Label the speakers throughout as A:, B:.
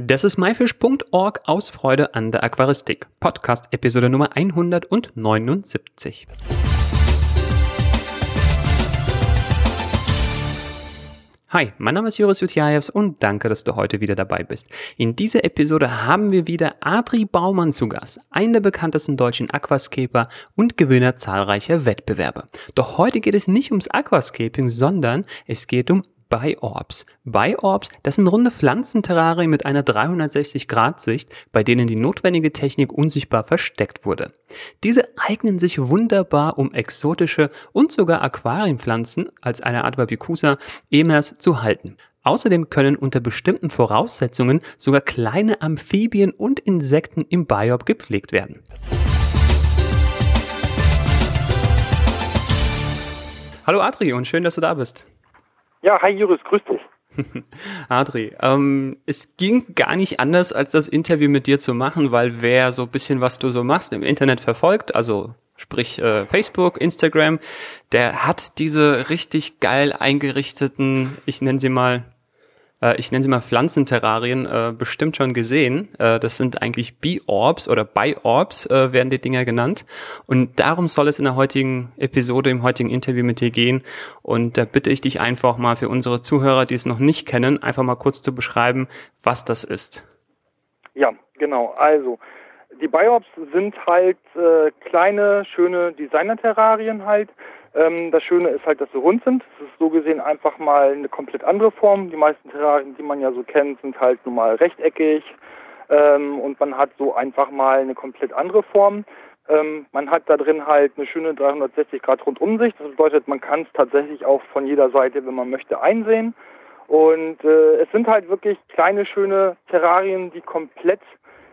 A: Das ist myfish.org aus Freude an der Aquaristik. Podcast Episode Nummer 179. Hi, mein Name ist Joris Jutjajews und danke, dass du heute wieder dabei bist. In dieser Episode haben wir wieder Adri Baumann zu Gast, einen der bekanntesten deutschen Aquascaper und Gewinner zahlreicher Wettbewerbe. Doch heute geht es nicht ums Aquascaping, sondern es geht um Biorbs. Biorbs, das sind runde Pflanzenterrarien mit einer 360-Grad-Sicht, bei denen die notwendige Technik unsichtbar versteckt wurde. Diese eignen sich wunderbar, um exotische und sogar Aquarienpflanzen als eine Art Wabicusa Emers zu halten. Außerdem können unter bestimmten Voraussetzungen sogar kleine Amphibien und Insekten im Biorb gepflegt werden. Hallo Adri und schön, dass du da bist.
B: Ja, hi Juris, grüß dich.
A: Adri, ähm, es ging gar nicht anders, als das Interview mit dir zu machen, weil wer so ein bisschen, was du so machst, im Internet verfolgt, also sprich äh, Facebook, Instagram, der hat diese richtig geil eingerichteten, ich nenne sie mal ich nenne sie mal Pflanzenterrarien, äh, bestimmt schon gesehen. Äh, das sind eigentlich Bee-Orbs oder Bi-Orbs äh, werden die Dinger genannt. Und darum soll es in der heutigen Episode, im heutigen Interview mit dir gehen. Und da bitte ich dich einfach mal für unsere Zuhörer, die es noch nicht kennen, einfach mal kurz zu beschreiben, was das ist.
B: Ja, genau. Also, die Biops sind halt äh, kleine, schöne Designer-Terrarien halt, ähm, das Schöne ist halt, dass sie rund sind. Es ist so gesehen einfach mal eine komplett andere Form. Die meisten Terrarien, die man ja so kennt, sind halt normal rechteckig. Ähm, und man hat so einfach mal eine komplett andere Form. Ähm, man hat da drin halt eine schöne 360 Grad Rundumsicht. Das bedeutet, man kann es tatsächlich auch von jeder Seite, wenn man möchte, einsehen. Und äh, es sind halt wirklich kleine, schöne Terrarien, die komplett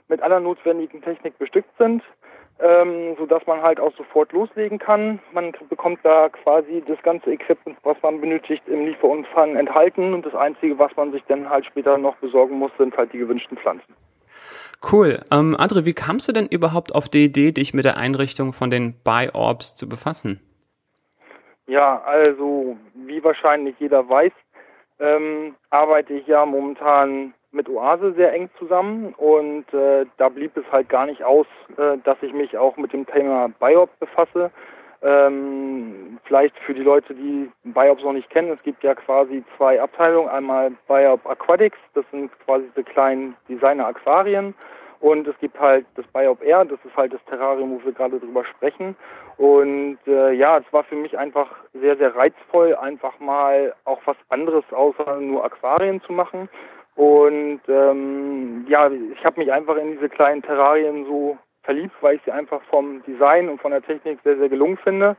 B: mit aller notwendigen Technik bestückt sind ähm, sodass man halt auch sofort loslegen kann. Man bekommt da quasi das ganze Equipment, was man benötigt, im Lieferumfang enthalten und das Einzige, was man sich dann halt später noch besorgen muss, sind halt die gewünschten Pflanzen.
A: Cool. Ähm, Adre, wie kamst du denn überhaupt auf die Idee, dich mit der Einrichtung von den Buy-Orbs zu befassen?
B: Ja, also wie wahrscheinlich jeder weiß, ähm, arbeite ich ja momentan mit Oase sehr eng zusammen und äh, da blieb es halt gar nicht aus, äh, dass ich mich auch mit dem Thema Biop befasse. Ähm, vielleicht für die Leute, die Biops noch nicht kennen, es gibt ja quasi zwei Abteilungen. Einmal Biop Aquatics, das sind quasi diese kleinen Designer-Aquarien und es gibt halt das Biop Air, das ist halt das Terrarium, wo wir gerade drüber sprechen. Und äh, ja, es war für mich einfach sehr, sehr reizvoll, einfach mal auch was anderes außer nur Aquarien zu machen. Und ähm, ja, ich habe mich einfach in diese kleinen Terrarien so verliebt, weil ich sie einfach vom Design und von der Technik sehr, sehr gelungen finde.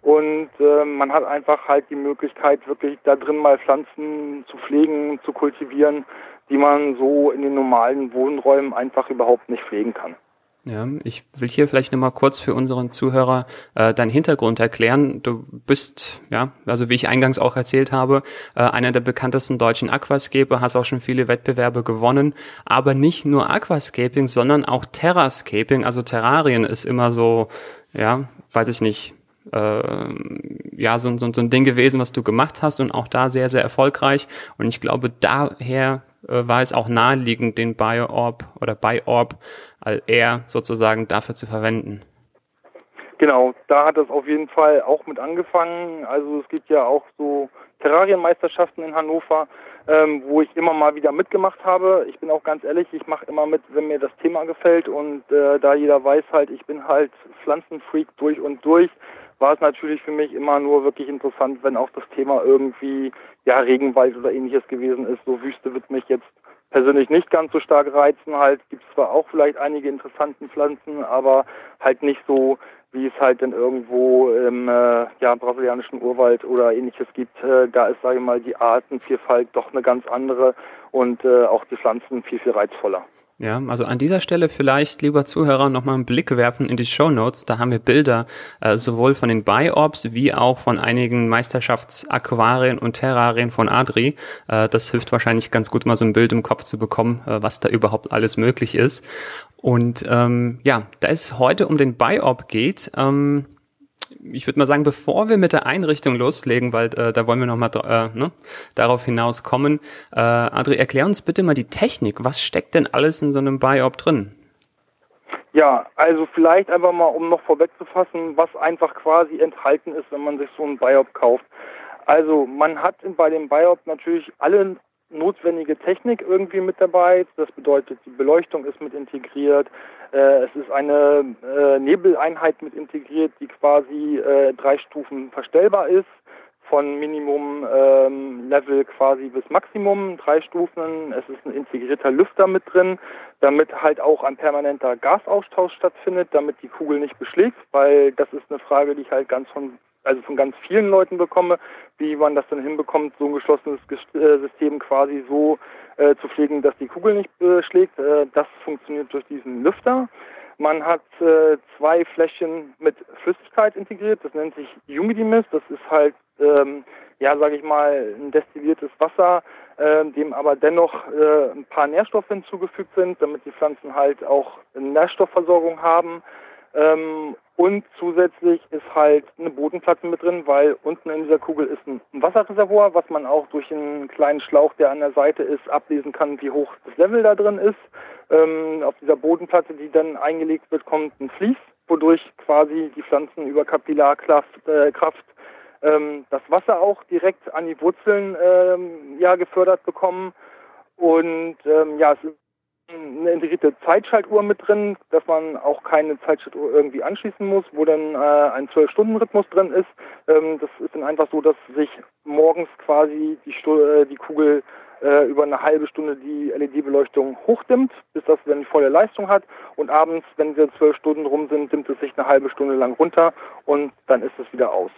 B: Und äh, man hat einfach halt die Möglichkeit, wirklich da drin mal Pflanzen zu pflegen, zu kultivieren, die man so in den normalen Wohnräumen einfach überhaupt nicht pflegen kann.
A: Ja, ich will hier vielleicht nochmal kurz für unseren Zuhörer äh, deinen Hintergrund erklären. Du bist, ja, also wie ich eingangs auch erzählt habe, äh, einer der bekanntesten deutschen Aquascaper, hast auch schon viele Wettbewerbe gewonnen, aber nicht nur Aquascaping, sondern auch Terrascaping, also Terrarien ist immer so, ja, weiß ich nicht, äh, ja, so, so, so ein Ding gewesen, was du gemacht hast und auch da sehr, sehr erfolgreich. Und ich glaube, daher äh, war es auch naheliegend, den BioOrb oder BioOrb eher sozusagen dafür zu verwenden.
B: Genau, da hat es auf jeden Fall auch mit angefangen. Also es gibt ja auch so Terrarienmeisterschaften in Hannover, ähm, wo ich immer mal wieder mitgemacht habe. Ich bin auch ganz ehrlich, ich mache immer mit, wenn mir das Thema gefällt und äh, da jeder weiß halt, ich bin halt Pflanzenfreak durch und durch war es natürlich für mich immer nur wirklich interessant, wenn auch das Thema irgendwie ja Regenwald oder ähnliches gewesen ist. So Wüste wird mich jetzt persönlich nicht ganz so stark reizen. Halt gibt es zwar auch vielleicht einige interessanten Pflanzen, aber halt nicht so, wie es halt dann irgendwo im äh, ja, brasilianischen Urwald oder ähnliches gibt. Äh, da ist, sage ich mal, die Artenvielfalt doch eine ganz andere und äh, auch die Pflanzen viel, viel reizvoller.
A: Ja, also an dieser Stelle vielleicht, lieber Zuhörer, nochmal einen Blick werfen in die Show Notes. Da haben wir Bilder äh, sowohl von den Biorbs wie auch von einigen Meisterschaftsaquarien und Terrarien von Adri. Äh, das hilft wahrscheinlich ganz gut, mal so ein Bild im Kopf zu bekommen, äh, was da überhaupt alles möglich ist. Und ähm, ja, da es heute um den Biorb geht, ähm, ich würde mal sagen, bevor wir mit der Einrichtung loslegen, weil äh, da wollen wir nochmal äh, ne, darauf hinaus kommen, äh, Adri, erklär uns bitte mal die Technik. Was steckt denn alles in so einem Biop drin?
B: Ja, also vielleicht einfach mal, um noch vorwegzufassen, was einfach quasi enthalten ist, wenn man sich so ein Biop kauft. Also man hat bei dem Biop natürlich alle notwendige Technik irgendwie mit dabei. Das bedeutet, die Beleuchtung ist mit integriert. Äh, es ist eine äh, Nebeleinheit mit integriert, die quasi äh, drei Stufen verstellbar ist. Von Minimum ähm, Level quasi bis Maximum, drei Stufen. Es ist ein integrierter Lüfter mit drin, damit halt auch ein permanenter Gasaustausch stattfindet, damit die Kugel nicht beschlägt, weil das ist eine Frage, die ich halt ganz von also von ganz vielen Leuten bekomme, wie man das dann hinbekommt, so ein geschlossenes äh, System quasi so äh, zu pflegen, dass die Kugel nicht beschlägt. Äh, das funktioniert durch diesen Lüfter. Man hat äh, zwei Fläschchen mit Flüssigkeit integriert. Das nennt sich Humidimist. Das ist halt, ähm, ja, sage ich mal, ein destilliertes Wasser, äh, dem aber dennoch äh, ein paar Nährstoffe hinzugefügt sind, damit die Pflanzen halt auch eine Nährstoffversorgung haben. Ähm, und zusätzlich ist halt eine Bodenplatte mit drin, weil unten in dieser Kugel ist ein Wasserreservoir, was man auch durch einen kleinen Schlauch, der an der Seite ist, ablesen kann, wie hoch das Level da drin ist. Ähm, auf dieser Bodenplatte, die dann eingelegt wird, kommt ein Vlies, wodurch quasi die Pflanzen über Kapillarkraft äh, Kraft, ähm, das Wasser auch direkt an die Wurzeln ähm, ja, gefördert bekommen. Und ähm, ja, es ist eine integrierte Zeitschaltuhr mit drin, dass man auch keine Zeitschaltuhr irgendwie anschließen muss, wo dann äh, ein 12-Stunden-Rhythmus drin ist. Ähm, das ist dann einfach so, dass sich morgens quasi die, äh, die Kugel äh, über eine halbe Stunde die LED-Beleuchtung hochdimmt, bis das dann volle Leistung hat. Und abends, wenn diese zwölf Stunden rum sind, dimmt es sich eine halbe Stunde lang runter und dann ist es wieder aus.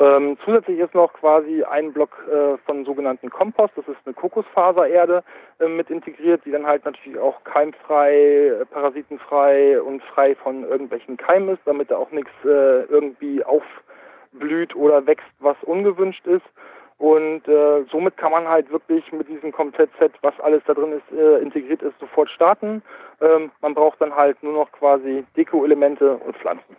B: Ähm, zusätzlich ist noch quasi ein Block äh, von sogenannten Kompost, das ist eine Kokosfasererde äh, mit integriert, die dann halt natürlich auch keimfrei, äh, parasitenfrei und frei von irgendwelchen Keimen ist, damit da auch nichts äh, irgendwie aufblüht oder wächst, was ungewünscht ist. Und äh, somit kann man halt wirklich mit diesem Komplettset, was alles da drin ist, äh, integriert ist, sofort starten. Ähm, man braucht dann halt nur noch quasi Deko-Elemente und Pflanzen.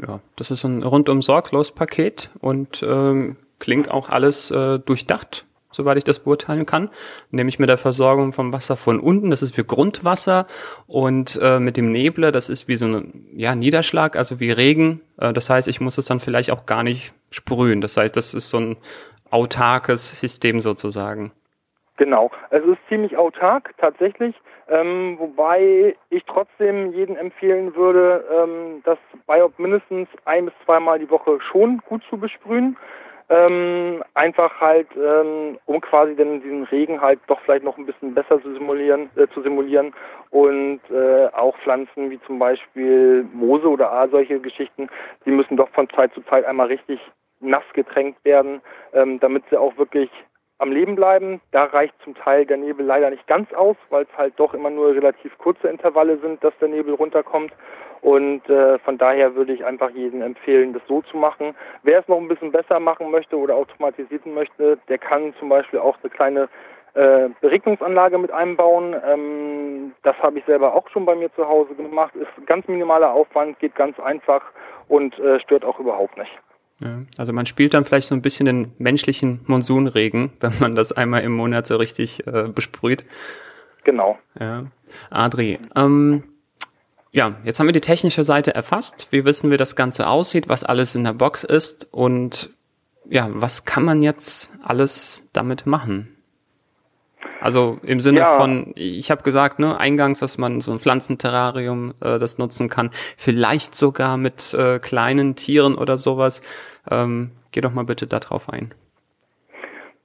A: Ja, das ist ein rundum sorglos Paket und ähm, klingt auch alles äh, durchdacht, soweit ich das beurteilen kann. Nämlich mit der Versorgung vom Wasser von unten, das ist für Grundwasser und äh, mit dem Nebler, das ist wie so ein ja, Niederschlag, also wie Regen. Äh, das heißt, ich muss es dann vielleicht auch gar nicht sprühen. Das heißt, das ist so ein autarkes System sozusagen.
B: Genau, es ist ziemlich autark tatsächlich, ähm, wobei ich trotzdem jedem empfehlen würde, ähm, das Biop mindestens ein bis zweimal die Woche schon gut zu besprühen. Ähm, einfach halt, ähm, um quasi dann diesen Regen halt doch vielleicht noch ein bisschen besser zu simulieren, äh, zu simulieren und äh, auch Pflanzen wie zum Beispiel Moose oder A, solche Geschichten, die müssen doch von Zeit zu Zeit einmal richtig nass getränkt werden, ähm, damit sie auch wirklich am Leben bleiben. Da reicht zum Teil der Nebel leider nicht ganz aus, weil es halt doch immer nur relativ kurze Intervalle sind, dass der Nebel runterkommt. Und äh, von daher würde ich einfach jedem empfehlen, das so zu machen. Wer es noch ein bisschen besser machen möchte oder automatisieren möchte, der kann zum Beispiel auch eine kleine äh, Beregnungsanlage mit einbauen. Ähm, das habe ich selber auch schon bei mir zu Hause gemacht. Ist ganz minimaler Aufwand, geht ganz einfach und äh, stört auch überhaupt nicht.
A: Ja, also man spielt dann vielleicht so ein bisschen den menschlichen Monsunregen, wenn man das einmal im Monat so richtig äh, besprüht.
B: Genau.
A: Ja. Adri, ähm, ja, jetzt haben wir die technische Seite erfasst. Wie wissen, wie das Ganze aussieht, was alles in der Box ist und ja, was kann man jetzt alles damit machen? Also im Sinne ja. von, ich habe gesagt, ne, eingangs, dass man so ein Pflanzenterrarium äh, das nutzen kann, vielleicht sogar mit äh, kleinen Tieren oder sowas. Ähm, geh doch mal bitte darauf ein.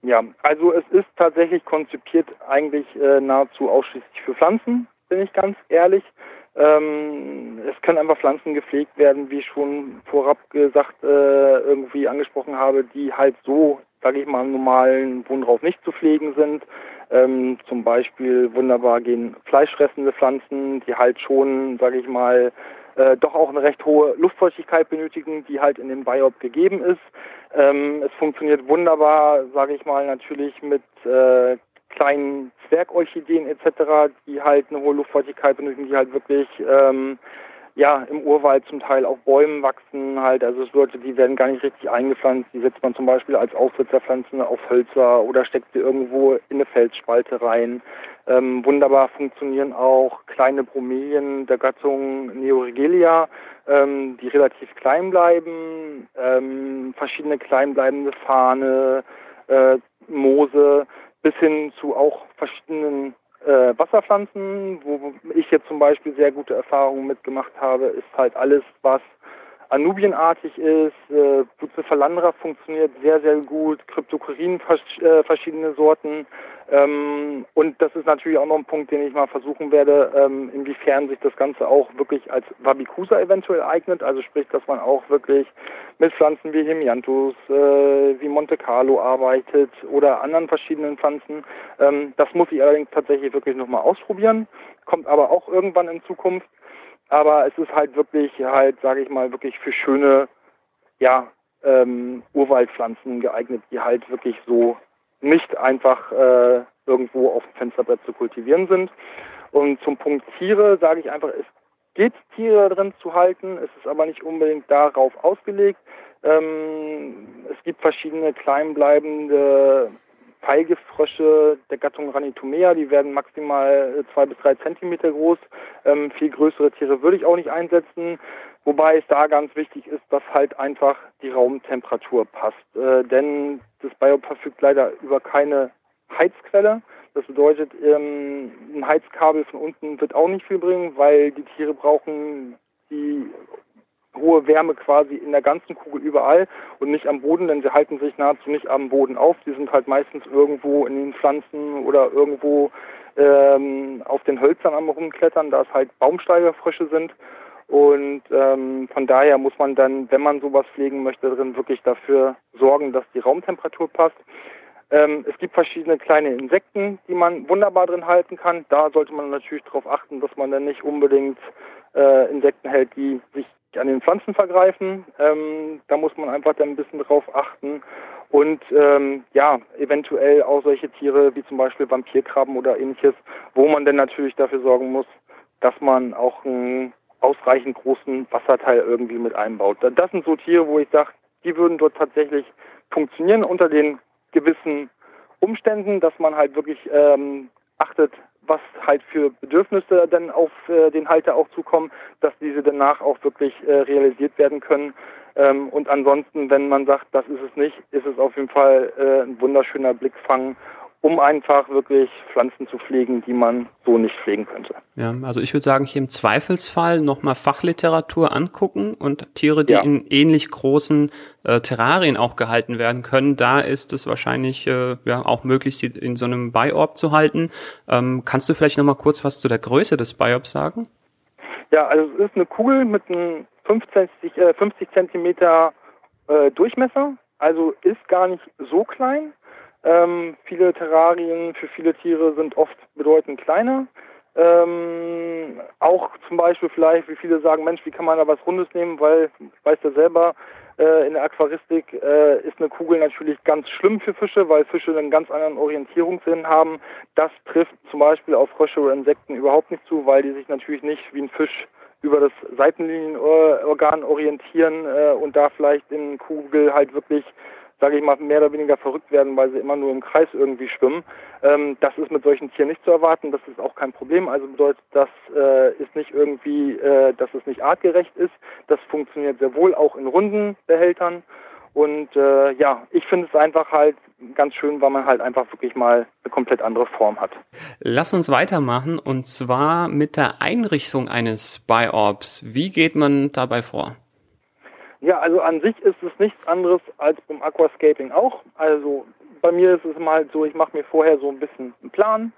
B: Ja, also es ist tatsächlich konzipiert eigentlich äh, nahezu ausschließlich für Pflanzen, bin ich ganz ehrlich. Ähm, es können einfach Pflanzen gepflegt werden, wie ich schon vorab gesagt äh, irgendwie angesprochen habe, die halt so, sage ich mal, im normalen Wohnraum nicht zu pflegen sind. Ähm, zum Beispiel wunderbar gehen fleischfressende Pflanzen, die halt schon, sage ich mal, äh, doch auch eine recht hohe Luftfeuchtigkeit benötigen, die halt in dem Biop gegeben ist. Ähm, es funktioniert wunderbar, sage ich mal, natürlich mit äh, kleinen Zwergorchideen etc., die halt eine hohe Luftfeuchtigkeit benötigen, die halt wirklich ähm, ja im Urwald zum Teil auf Bäumen wachsen halt. Also es Leute, die werden gar nicht richtig eingepflanzt. Die setzt man zum Beispiel als Aufsitzerpflanzen auf Hölzer oder steckt sie irgendwo in eine Felsspalte rein. Ähm, wunderbar funktionieren auch kleine Bromelien der Gattung Neoregelia, ähm, die relativ klein bleiben, ähm, verschiedene kleinbleibende Fahne, äh, Moose, bis hin zu auch verschiedenen äh, Wasserpflanzen, wo ich jetzt zum Beispiel sehr gute Erfahrungen mitgemacht habe, ist halt alles, was Anubienartig ist, äh, Bucephalandra funktioniert sehr, sehr gut, Kryptokorin äh, verschiedene Sorten. Ähm, und das ist natürlich auch noch ein Punkt, den ich mal versuchen werde, ähm, inwiefern sich das Ganze auch wirklich als Wabicusa eventuell eignet. Also sprich, dass man auch wirklich mit Pflanzen wie Hemianthus, äh, wie Monte Carlo arbeitet oder anderen verschiedenen Pflanzen. Ähm, das muss ich allerdings tatsächlich wirklich nochmal ausprobieren, kommt aber auch irgendwann in Zukunft. Aber es ist halt wirklich halt, sage ich mal, wirklich für schöne, ja, ähm, Urwaldpflanzen geeignet, die halt wirklich so nicht einfach äh, irgendwo auf dem Fensterbrett zu kultivieren sind. Und zum Punkt Tiere sage ich einfach, es geht Tiere drin zu halten, es ist aber nicht unbedingt darauf ausgelegt. Ähm, es gibt verschiedene kleinbleibende Pfeilgiftfrösche der Gattung Ranitomea, die werden maximal äh, zwei bis drei Zentimeter groß. Ähm, viel größere Tiere würde ich auch nicht einsetzen. Wobei es da ganz wichtig ist, dass halt einfach die Raumtemperatur passt. Äh, denn das Biop verfügt leider über keine Heizquelle. Das bedeutet, ähm, ein Heizkabel von unten wird auch nicht viel bringen, weil die Tiere brauchen hohe Wärme quasi in der ganzen Kugel überall und nicht am Boden, denn sie halten sich nahezu nicht am Boden auf. Die sind halt meistens irgendwo in den Pflanzen oder irgendwo ähm, auf den Hölzern am rumklettern, da es halt Baumsteigerfrösche sind. Und ähm, von daher muss man dann, wenn man sowas pflegen möchte, drin wirklich dafür sorgen, dass die Raumtemperatur passt. Ähm, es gibt verschiedene kleine Insekten, die man wunderbar drin halten kann. Da sollte man natürlich darauf achten, dass man dann nicht unbedingt äh, Insekten hält, die sich an den Pflanzen vergreifen. Ähm, da muss man einfach dann ein bisschen drauf achten. Und ähm, ja, eventuell auch solche Tiere wie zum Beispiel Vampirkrabben oder ähnliches, wo man dann natürlich dafür sorgen muss, dass man auch einen ausreichend großen Wasserteil irgendwie mit einbaut. Das sind so Tiere, wo ich sage, die würden dort tatsächlich funktionieren unter den gewissen Umständen, dass man halt wirklich ähm, achtet, was halt für Bedürfnisse dann auf äh, den Halter auch zukommen, dass diese danach auch wirklich äh, realisiert werden können. Ähm, und ansonsten, wenn man sagt, das ist es nicht, ist es auf jeden Fall äh, ein wunderschöner Blickfang um einfach wirklich Pflanzen zu pflegen, die man so nicht pflegen könnte.
A: Ja, also ich würde sagen, hier im Zweifelsfall nochmal Fachliteratur angucken und Tiere, die ja. in ähnlich großen äh, Terrarien auch gehalten werden können, da ist es wahrscheinlich äh, ja auch möglich, sie in so einem Biorb zu halten. Ähm, kannst du vielleicht nochmal kurz was zu der Größe des Biorbs sagen?
B: Ja, also es ist eine Kugel mit einem 50, äh, 50 Zentimeter äh, Durchmesser, also ist gar nicht so klein ähm, viele Terrarien für viele Tiere sind oft bedeutend kleiner. Ähm, auch zum Beispiel vielleicht, wie viele sagen, Mensch, wie kann man da was Rundes nehmen, weil, ich weiß ja selber, äh, in der Aquaristik äh, ist eine Kugel natürlich ganz schlimm für Fische, weil Fische einen ganz anderen Orientierungssinn haben. Das trifft zum Beispiel auf Frösche oder Insekten überhaupt nicht zu, weil die sich natürlich nicht wie ein Fisch über das Seitenlinienorgan orientieren äh, und da vielleicht in Kugel halt wirklich sage ich mal, mehr oder weniger verrückt werden, weil sie immer nur im Kreis irgendwie schwimmen. Ähm, das ist mit solchen Tieren nicht zu erwarten. Das ist auch kein Problem. Also bedeutet, das äh, ist nicht irgendwie, äh, dass es nicht artgerecht ist. Das funktioniert sehr wohl auch in runden Behältern. Und äh, ja, ich finde es einfach halt ganz schön, weil man halt einfach wirklich mal eine komplett andere Form hat.
A: Lass uns weitermachen und zwar mit der Einrichtung eines Biorbs. Wie geht man dabei vor?
B: Ja, also an sich ist es nichts anderes als beim Aquascaping auch. Also bei mir ist es mal halt so, ich mache mir vorher so ein bisschen einen Plan,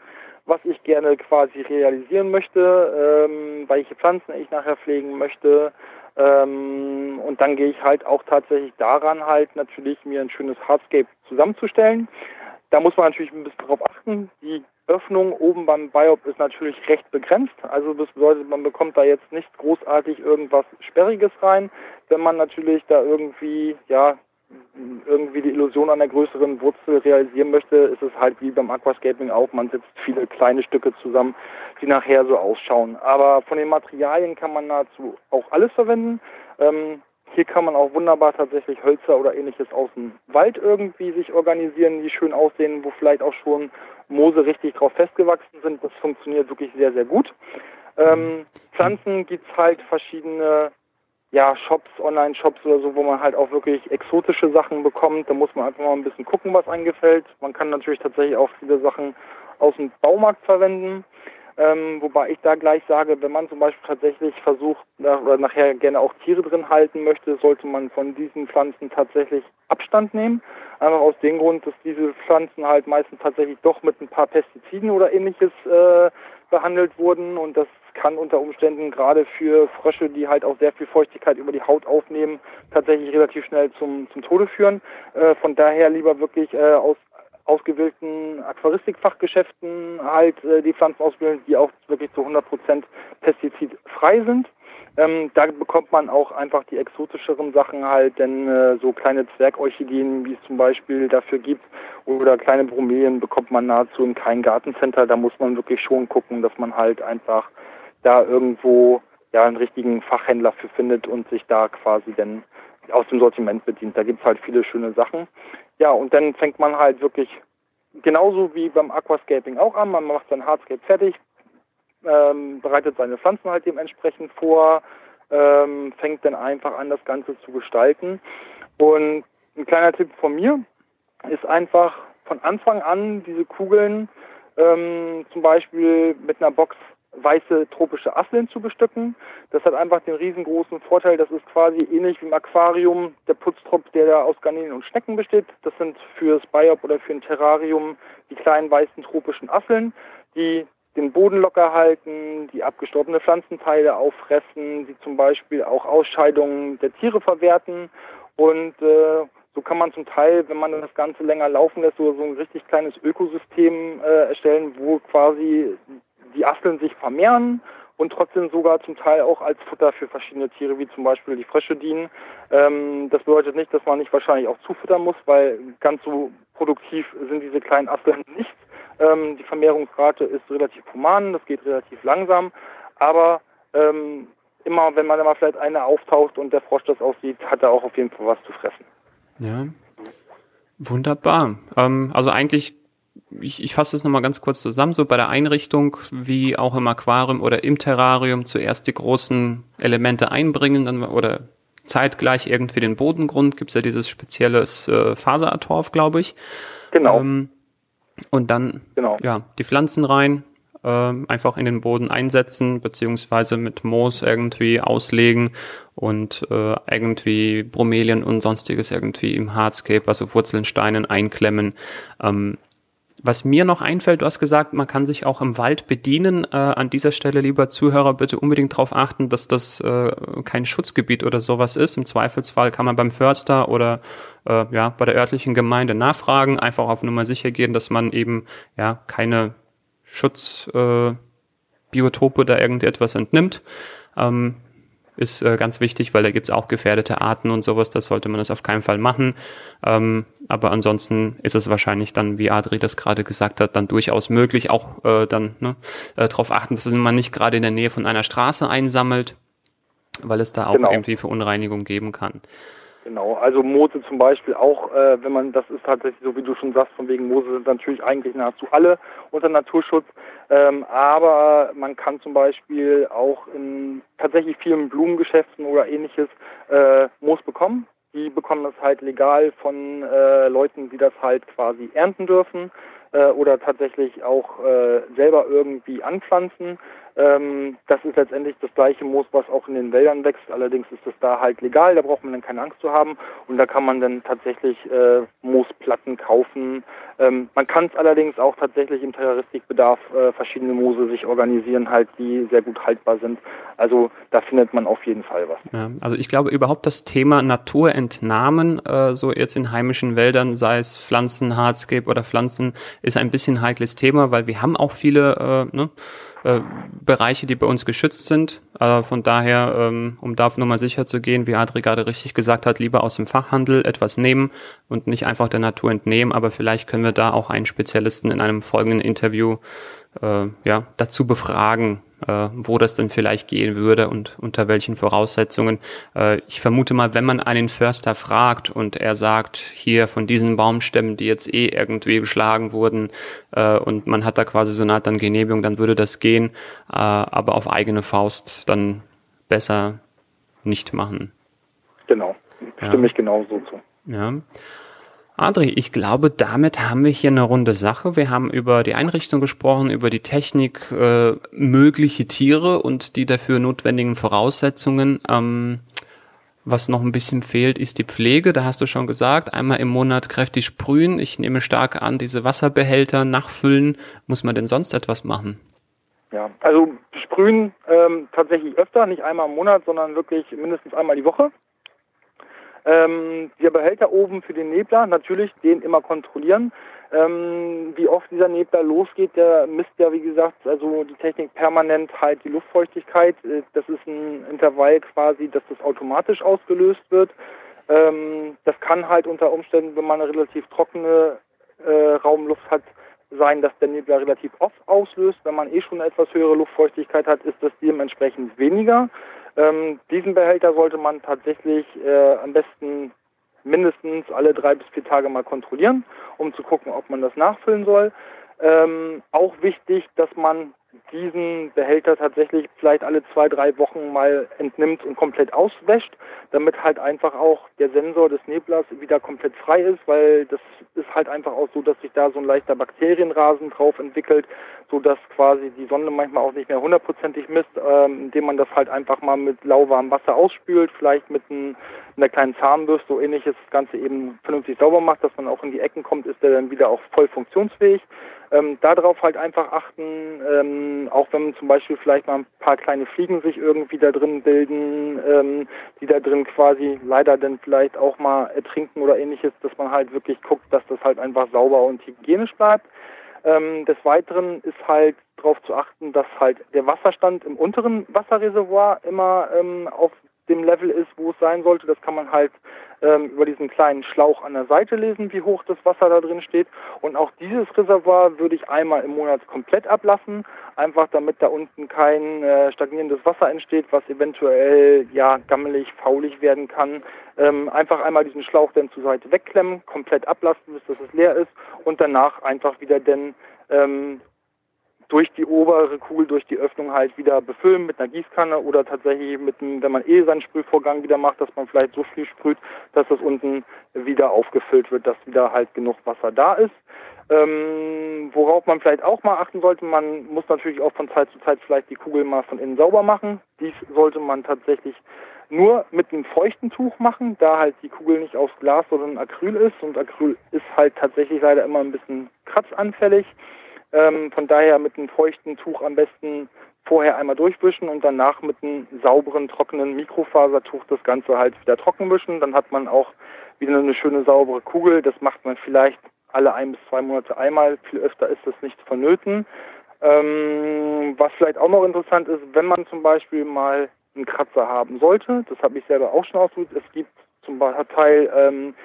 B: was ich gerne quasi realisieren möchte, ähm, welche Pflanzen ich nachher pflegen möchte. Ähm, und dann gehe ich halt auch tatsächlich daran halt natürlich mir ein schönes Hardscape zusammenzustellen. Da muss man natürlich ein bisschen drauf achten. Die Öffnung oben beim Biop ist natürlich recht begrenzt. Also das bedeutet, man bekommt da jetzt nicht großartig irgendwas Sperriges rein. Wenn man natürlich da irgendwie ja irgendwie die Illusion einer größeren Wurzel realisieren möchte, ist es halt wie beim Aquascaping auch, man setzt viele kleine Stücke zusammen, die nachher so ausschauen. Aber von den Materialien kann man nahezu auch alles verwenden. Ähm, hier kann man auch wunderbar tatsächlich Hölzer oder ähnliches aus dem Wald irgendwie sich organisieren, die schön aussehen, wo vielleicht auch schon Moose richtig drauf festgewachsen sind. Das funktioniert wirklich sehr, sehr gut. Ähm, Pflanzen gibt's halt verschiedene ja, Shops, Online-Shops oder so, wo man halt auch wirklich exotische Sachen bekommt. Da muss man einfach mal ein bisschen gucken, was einem gefällt. Man kann natürlich tatsächlich auch viele Sachen aus dem Baumarkt verwenden. Ähm, wobei ich da gleich sage, wenn man zum Beispiel tatsächlich versucht oder nachher gerne auch Tiere drin halten möchte, sollte man von diesen Pflanzen tatsächlich Abstand nehmen. Einfach aus dem Grund, dass diese Pflanzen halt meistens tatsächlich doch mit ein paar Pestiziden oder ähnliches äh, behandelt wurden und das kann unter Umständen gerade für Frösche, die halt auch sehr viel Feuchtigkeit über die Haut aufnehmen, tatsächlich relativ schnell zum, zum Tode führen. Äh, von daher lieber wirklich äh, aus ausgewählten Aquaristikfachgeschäften halt äh, die Pflanzen ausbilden, die auch wirklich zu 100% pestizidfrei sind. Ähm, da bekommt man auch einfach die exotischeren Sachen halt, denn äh, so kleine Zwergorchideen, wie es zum Beispiel dafür gibt, oder kleine Bromelien bekommt man nahezu in keinem Gartencenter. Da muss man wirklich schon gucken, dass man halt einfach da irgendwo ja einen richtigen Fachhändler für findet und sich da quasi dann aus dem Sortiment bedient. Da gibt's halt viele schöne Sachen. Ja, und dann fängt man halt wirklich genauso wie beim Aquascaping auch an. Man macht sein Hardscape fertig, ähm, bereitet seine Pflanzen halt dementsprechend vor, ähm, fängt dann einfach an, das Ganze zu gestalten. Und ein kleiner Tipp von mir ist einfach von Anfang an diese Kugeln ähm, zum Beispiel mit einer Box weiße tropische Asseln zu bestücken. Das hat einfach den riesengroßen Vorteil, das ist quasi ähnlich wie im Aquarium der Putztrupp, der da aus Garnelen und Schnecken besteht. Das sind fürs Biop oder für ein Terrarium die kleinen weißen tropischen Asseln, die den Boden locker halten, die abgestorbene Pflanzenteile auffressen, die zum Beispiel auch Ausscheidungen der Tiere verwerten und äh, so kann man zum Teil, wenn man das Ganze länger laufen lässt, so, so ein richtig kleines Ökosystem äh, erstellen, wo quasi die Asteln sich vermehren und trotzdem sogar zum Teil auch als Futter für verschiedene Tiere, wie zum Beispiel die Frösche dienen. Ähm, das bedeutet nicht, dass man nicht wahrscheinlich auch zufüttern muss, weil ganz so produktiv sind diese kleinen Asteln nicht. Ähm, die Vermehrungsrate ist relativ human, das geht relativ langsam, aber ähm, immer, wenn man mal vielleicht eine auftaucht und der Frosch das aussieht, hat er auch auf jeden Fall was zu fressen.
A: Ja, wunderbar. Ähm, also eigentlich ich, ich fasse das nochmal ganz kurz zusammen, so bei der Einrichtung, wie auch im Aquarium oder im Terrarium zuerst die großen Elemente einbringen dann, oder zeitgleich irgendwie den Bodengrund, gibt's ja dieses spezielles äh, Fasertorf, glaube ich.
B: Genau. Ähm,
A: und dann genau. ja, die Pflanzen rein, äh, einfach in den Boden einsetzen, beziehungsweise mit Moos irgendwie auslegen und äh, irgendwie Bromelien und sonstiges irgendwie im Hardscape, also Wurzeln, Steinen einklemmen. Ähm, was mir noch einfällt, du hast gesagt, man kann sich auch im Wald bedienen. Äh, an dieser Stelle, lieber Zuhörer, bitte unbedingt darauf achten, dass das äh, kein Schutzgebiet oder sowas ist. Im Zweifelsfall kann man beim Förster oder äh, ja bei der örtlichen Gemeinde nachfragen, einfach auf Nummer sicher gehen, dass man eben ja keine Schutzbiotope äh, da irgendetwas entnimmt. Ähm, ist äh, ganz wichtig, weil da gibt's auch gefährdete Arten und sowas, das sollte man das auf keinen Fall machen. Ähm, aber ansonsten ist es wahrscheinlich dann, wie Adri das gerade gesagt hat, dann durchaus möglich, auch äh, dann ne, äh, darauf achten, dass man nicht gerade in der Nähe von einer Straße einsammelt, weil es da auch genau. irgendwie Verunreinigung geben kann.
B: Genau, also Moose zum Beispiel auch, äh, wenn man, das ist tatsächlich so, wie du schon sagst, von wegen Moose sind natürlich eigentlich nahezu alle unter Naturschutz, ähm, aber man kann zum Beispiel auch in tatsächlich vielen Blumengeschäften oder ähnliches äh, Moos bekommen. Die bekommen das halt legal von äh, Leuten, die das halt quasi ernten dürfen äh, oder tatsächlich auch äh, selber irgendwie anpflanzen. Ähm, das ist letztendlich das gleiche Moos, was auch in den Wäldern wächst. Allerdings ist es da halt legal, da braucht man dann keine Angst zu haben. Und da kann man dann tatsächlich äh, Moosplatten kaufen. Ähm, man kann es allerdings auch tatsächlich im Terroristikbedarf äh, verschiedene Moose sich organisieren, halt, die sehr gut haltbar sind. Also da findet man auf jeden Fall was.
A: Ja, also ich glaube überhaupt das Thema Naturentnahmen, äh, so jetzt in heimischen Wäldern, sei es Pflanzen, Hardscape oder Pflanzen, ist ein bisschen heikles Thema, weil wir haben auch viele äh, ne, äh, Bereiche, die bei uns geschützt sind. Äh, von daher, ähm, um da nochmal sicher zu gehen, wie Adri gerade richtig gesagt hat, lieber aus dem Fachhandel etwas nehmen und nicht einfach der Natur entnehmen. Aber vielleicht können wir da auch einen Spezialisten in einem folgenden Interview äh, ja, dazu befragen, äh, wo das denn vielleicht gehen würde und unter welchen Voraussetzungen. Äh, ich vermute mal, wenn man einen Förster fragt und er sagt, hier von diesen Baumstämmen, die jetzt eh irgendwie geschlagen wurden äh, und man hat da quasi so eine Art dann Genehmigung, dann würde das gehen, äh, aber auf eigene Faust dann besser nicht machen.
B: Genau, stimme ja. ich genauso zu.
A: Ja. Adri, ich glaube, damit haben wir hier eine runde Sache. Wir haben über die Einrichtung gesprochen, über die Technik, äh, mögliche Tiere und die dafür notwendigen Voraussetzungen. Ähm, was noch ein bisschen fehlt, ist die Pflege. Da hast du schon gesagt, einmal im Monat kräftig sprühen. Ich nehme stark an, diese Wasserbehälter nachfüllen. Muss man denn sonst etwas machen?
B: Ja, also sprühen ähm, tatsächlich öfter, nicht einmal im Monat, sondern wirklich mindestens einmal die Woche. Ähm, der Behälter oben für den Nebler, natürlich den immer kontrollieren. Ähm, wie oft dieser Nebler losgeht, der misst ja, wie gesagt, also die Technik permanent halt die Luftfeuchtigkeit. Äh, das ist ein Intervall quasi, dass das automatisch ausgelöst wird. Ähm, das kann halt unter Umständen, wenn man eine relativ trockene äh, Raumluft hat, sein, dass der Nebler relativ oft auslöst. Wenn man eh schon eine etwas höhere Luftfeuchtigkeit hat, ist das dementsprechend weniger. Ähm, diesen Behälter sollte man tatsächlich äh, am besten mindestens alle drei bis vier Tage mal kontrollieren, um zu gucken, ob man das nachfüllen soll. Ähm, auch wichtig, dass man diesen Behälter tatsächlich vielleicht alle zwei, drei Wochen mal entnimmt und komplett auswäscht, damit halt einfach auch der Sensor des Neblers wieder komplett frei ist, weil das ist halt einfach auch so, dass sich da so ein leichter Bakterienrasen drauf entwickelt, so dass quasi die Sonne manchmal auch nicht mehr hundertprozentig misst, ähm, indem man das halt einfach mal mit lauwarmem Wasser ausspült, vielleicht mit ein, einer kleinen Zahnbürste, so ähnliches, das Ganze eben vernünftig sauber macht, dass man auch in die Ecken kommt, ist der dann wieder auch voll funktionsfähig. Ähm, darauf halt einfach achten, ähm, auch wenn zum Beispiel vielleicht mal ein paar kleine Fliegen sich irgendwie da drin bilden, ähm, die da drin quasi leider dann vielleicht auch mal ertrinken oder ähnliches, dass man halt wirklich guckt, dass das halt einfach sauber und hygienisch bleibt. Ähm, des Weiteren ist halt darauf zu achten, dass halt der Wasserstand im unteren Wasserreservoir immer ähm, auf dem Level ist, wo es sein sollte. Das kann man halt ähm, über diesen kleinen Schlauch an der Seite lesen, wie hoch das Wasser da drin steht. Und auch dieses Reservoir würde ich einmal im Monat komplett ablassen, einfach damit da unten kein äh, stagnierendes Wasser entsteht, was eventuell ja gammelig, faulig werden kann. Ähm, einfach einmal diesen Schlauch dann zur Seite wegklemmen, komplett ablassen, bis das es leer ist und danach einfach wieder denn ähm, durch die obere Kugel, durch die Öffnung halt wieder befüllen mit einer Gießkanne oder tatsächlich mit einem, wenn man eh seinen Sprühvorgang wieder macht, dass man vielleicht so viel sprüht, dass das unten wieder aufgefüllt wird, dass wieder halt genug Wasser da ist. Ähm, worauf man vielleicht auch mal achten sollte, man muss natürlich auch von Zeit zu Zeit vielleicht die Kugel mal von innen sauber machen. Dies sollte man tatsächlich nur mit einem feuchten Tuch machen, da halt die Kugel nicht aus Glas, sondern Acryl ist und Acryl ist halt tatsächlich leider immer ein bisschen kratzanfällig. Ähm, von daher mit einem feuchten Tuch am besten vorher einmal durchwischen und danach mit einem sauberen, trockenen Mikrofasertuch das Ganze halt wieder trocken wischen. Dann hat man auch wieder eine schöne saubere Kugel. Das macht man vielleicht alle ein bis zwei Monate einmal. Viel öfter ist das nicht vonnöten. Ähm, was vielleicht auch noch interessant ist, wenn man zum Beispiel mal einen Kratzer haben sollte, das habe ich selber auch schon ausprobiert, es gibt zum Teil ähm,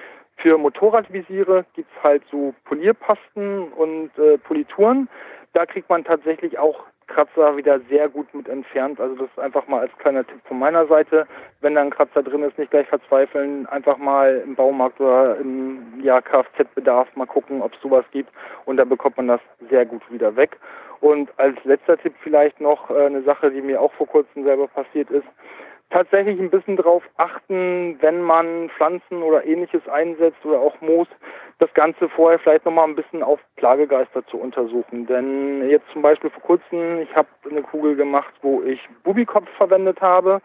B: für Motorradvisiere gibt es halt so Polierpasten und äh, Polituren. Da kriegt man tatsächlich auch Kratzer wieder sehr gut mit entfernt. Also das ist einfach mal als kleiner Tipp von meiner Seite. Wenn da ein Kratzer drin ist, nicht gleich verzweifeln. Einfach mal im Baumarkt oder im ja, Kfz-Bedarf mal gucken, ob es sowas gibt. Und da bekommt man das sehr gut wieder weg. Und als letzter Tipp vielleicht noch äh, eine Sache, die mir auch vor kurzem selber passiert ist tatsächlich ein bisschen darauf achten, wenn man Pflanzen oder ähnliches einsetzt oder auch Moos, das Ganze vorher vielleicht nochmal ein bisschen auf Plagegeister zu untersuchen. Denn jetzt zum Beispiel vor kurzem, ich habe eine Kugel gemacht, wo ich Bubikopf verwendet habe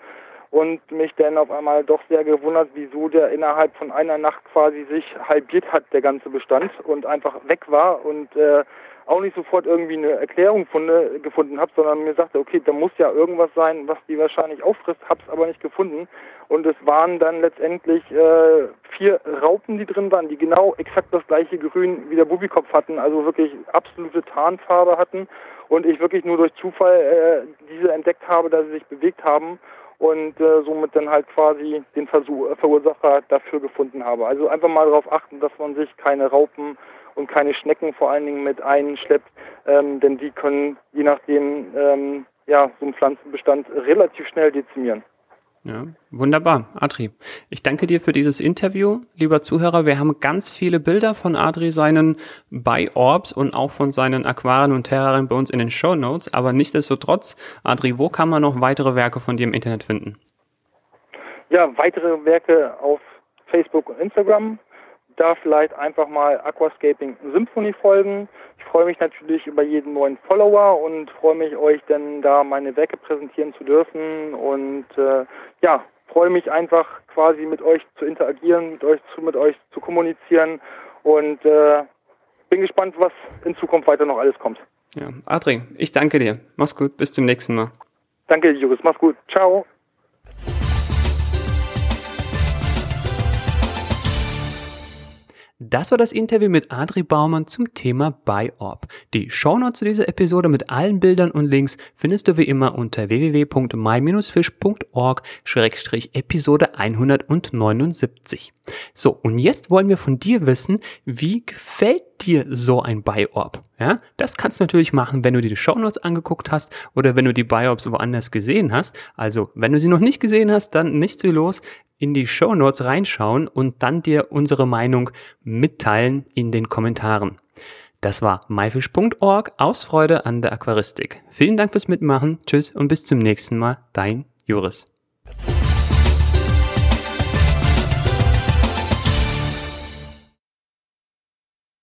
B: und mich dann auf einmal doch sehr gewundert, wieso der innerhalb von einer Nacht quasi sich halbiert hat, der ganze Bestand und einfach weg war und äh, auch nicht sofort irgendwie eine Erklärung funde, gefunden habe, sondern mir sagte, okay, da muss ja irgendwas sein, was die wahrscheinlich auffrisst, hab's aber nicht gefunden. Und es waren dann letztendlich äh, vier Raupen, die drin waren, die genau exakt das gleiche Grün wie der Bubikopf hatten, also wirklich absolute Tarnfarbe hatten und ich wirklich nur durch Zufall äh, diese entdeckt habe, dass sie sich bewegt haben und äh, somit dann halt quasi den Versuch, äh, Verursacher dafür gefunden habe. Also einfach mal darauf achten, dass man sich keine Raupen und keine Schnecken vor allen Dingen mit einschleppt, ähm, denn die können je nachdem ähm, ja so einen Pflanzenbestand relativ schnell dezimieren.
A: Ja, wunderbar, Adri. Ich danke dir für dieses Interview, lieber Zuhörer. Wir haben ganz viele Bilder von Adri, seinen Bi-Orbs und auch von seinen Aquarien und Terrarien bei uns in den Show Notes. Aber nichtsdestotrotz, Adri, wo kann man noch weitere Werke von dir im Internet finden?
B: Ja, weitere Werke auf Facebook und Instagram da vielleicht einfach mal Aquascaping Symphony folgen. Ich freue mich natürlich über jeden neuen Follower und freue mich, euch dann da meine Werke präsentieren zu dürfen und äh, ja, freue mich einfach quasi mit euch zu interagieren, mit euch zu, mit euch zu kommunizieren und äh, bin gespannt, was in Zukunft weiter noch alles kommt.
A: Ja, Adri, ich danke dir. Mach's gut, bis zum nächsten Mal.
B: Danke, Juris, mach's gut. Ciao.
A: Das war das Interview mit Adri Baumann zum Thema BuyOrb. Die Shownotes zu dieser Episode mit allen Bildern und Links findest du wie immer unter www.my-fish.org-episode 179. So, und jetzt wollen wir von dir wissen, wie gefällt dir so ein BuyOrb? Ja, das kannst du natürlich machen, wenn du dir die Shownotes angeguckt hast oder wenn du die BuyOrbs woanders gesehen hast. Also, wenn du sie noch nicht gesehen hast, dann nichts wie los in die Show Notes reinschauen und dann dir unsere Meinung mitteilen in den Kommentaren. Das war myfish.org aus Freude an der Aquaristik. Vielen Dank fürs Mitmachen. Tschüss und bis zum nächsten Mal. Dein Juris.